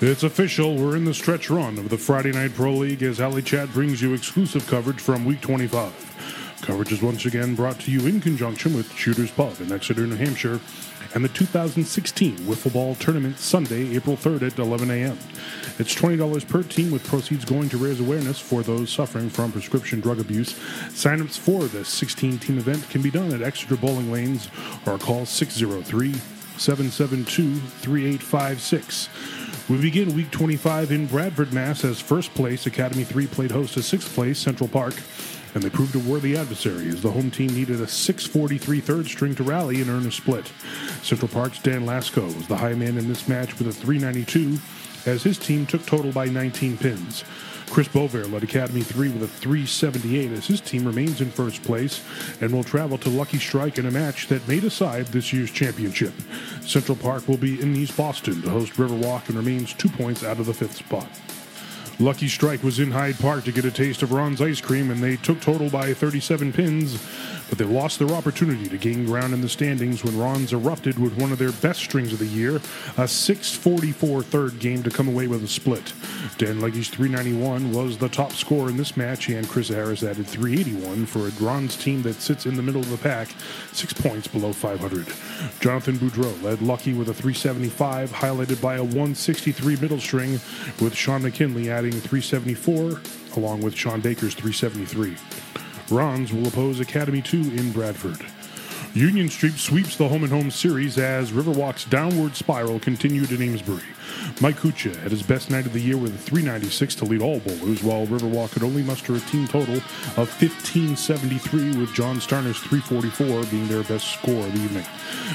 It's official. We're in the stretch run of the Friday Night Pro League as Alley Chat brings you exclusive coverage from Week 25. Coverage is once again brought to you in conjunction with Shooter's Pub in Exeter, New Hampshire, and the 2016 Wiffle Ball Tournament Sunday, April 3rd at 11 a.m. It's $20 per team with proceeds going to raise awareness for those suffering from prescription drug abuse. Signups for this 16 team event can be done at Exeter Bowling Lanes or call 603 772 3856. We begin week 25 in Bradford, Mass. as first place Academy 3 played host to sixth place Central Park, and they proved a worthy adversary as the home team needed a 643 third string to rally and earn a split. Central Park's Dan Lasco was the high man in this match with a 392 as his team took total by 19 pins. Chris Bover led Academy 3 with a 378 as his team remains in first place and will travel to Lucky Strike in a match that may decide this year's championship. Central Park will be in East Boston to host Riverwalk and remains two points out of the fifth spot. Lucky Strike was in Hyde Park to get a taste of Ron's ice cream, and they took total by 37 pins, but they lost their opportunity to gain ground in the standings when Ron's erupted with one of their best strings of the year, a 6-44 third game to come away with a split. Dan Leggy's 391 was the top scorer in this match, and Chris Harris added 381 for a Ron's team that sits in the middle of the pack, six points below 500. Jonathan Boudreau led Lucky with a 375, highlighted by a 163 middle string, with Sean McKinley adding 374, along with Sean Baker's 373. Ron's will oppose Academy 2 in Bradford. Union Street sweeps the home and home series as Riverwalk's downward spiral continued in Amesbury. Mike Kucha had his best night of the year with a 396 to lead all bowlers, while Riverwalk could only muster a team total of 1573, with John Starner's 344 being their best score of the evening.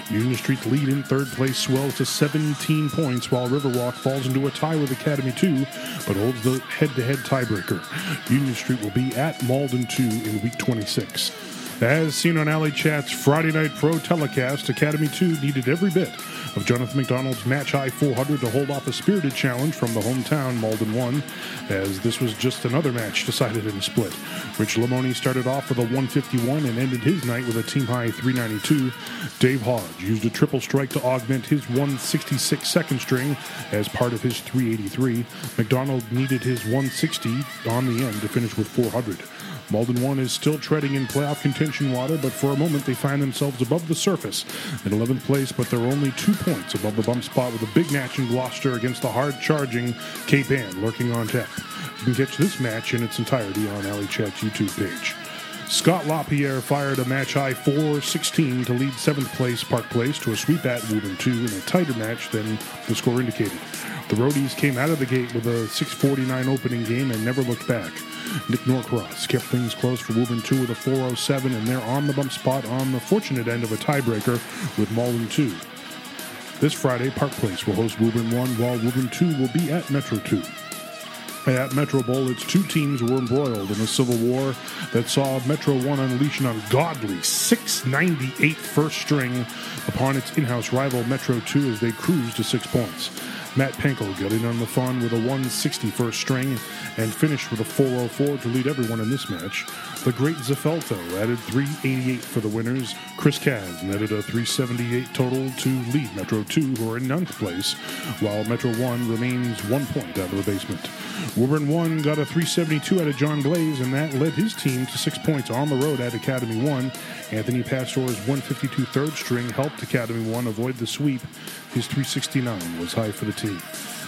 Union Street's lead in third place swells to 17 points, while Riverwalk falls into a tie with Academy 2, but holds the head to head tiebreaker. Union Street will be at Malden 2 in week 26. As seen on Alley Chat's Friday Night Pro telecast, Academy 2 needed every bit of Jonathan McDonald's match high 400 to hold off a spirited challenge from the hometown Malden 1, as this was just another match decided in a split. Rich Lamoni started off with a 151 and ended his night with a team high 392. Dave Hodge used a triple strike to augment his 166 second string as part of his 383. McDonald needed his 160 on the end to finish with 400. Malden 1 is still treading in playoff contention water, but for a moment they find themselves above the surface in 11th place, but they're only two points above the bump spot with a big match in Gloucester against the hard charging Cape Ann lurking on tap. You can catch this match in its entirety on Alley Chat's YouTube page. Scott LaPierre fired a match high 4 16 to lead 7th place Park Place to a sweep at Woburn 2 in a tighter match than the score indicated. The Roadies came out of the gate with a 649 opening game and never looked back. Nick Norcross kept things close for Woburn 2 with a 407, and they're on the bump spot on the fortunate end of a tiebreaker with Malden 2. This Friday, Park Place will host Woburn 1, while Woburn 2 will be at Metro 2. At Metro Bowl, its two teams were embroiled in a civil war that saw Metro 1 unleash an ungodly 698 first string upon its in house rival Metro 2 as they cruised to six points. Matt Penkel got in on the fun with a 160 first string and finished with a 404 to lead everyone in this match. The great Zaffelto added 388 for the winners. Chris Kaz netted a 378 total to lead Metro 2, who are in ninth place, while Metro 1 remains one point out of the basement. Woburn 1 got a 372 out of John Glaze, and that led his team to six points on the road at Academy 1. Anthony Pastor's 152 third string helped Academy 1 avoid the sweep. His 369 was high for the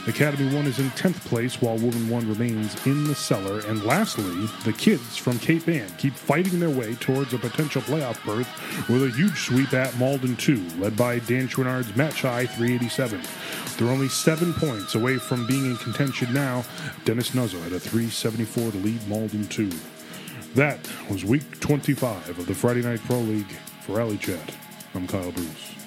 Academy 1 is in 10th place while Woburn 1 remains in the cellar. And lastly, the kids from Cape Ann keep fighting their way towards a potential playoff berth with a huge sweep at Malden 2, led by Dan Chouinard's match high 387. They're only seven points away from being in contention now. Dennis Nuzzo had a 374 to lead Malden 2. That was week 25 of the Friday Night Pro League for Alley Chat. I'm Kyle Bruce.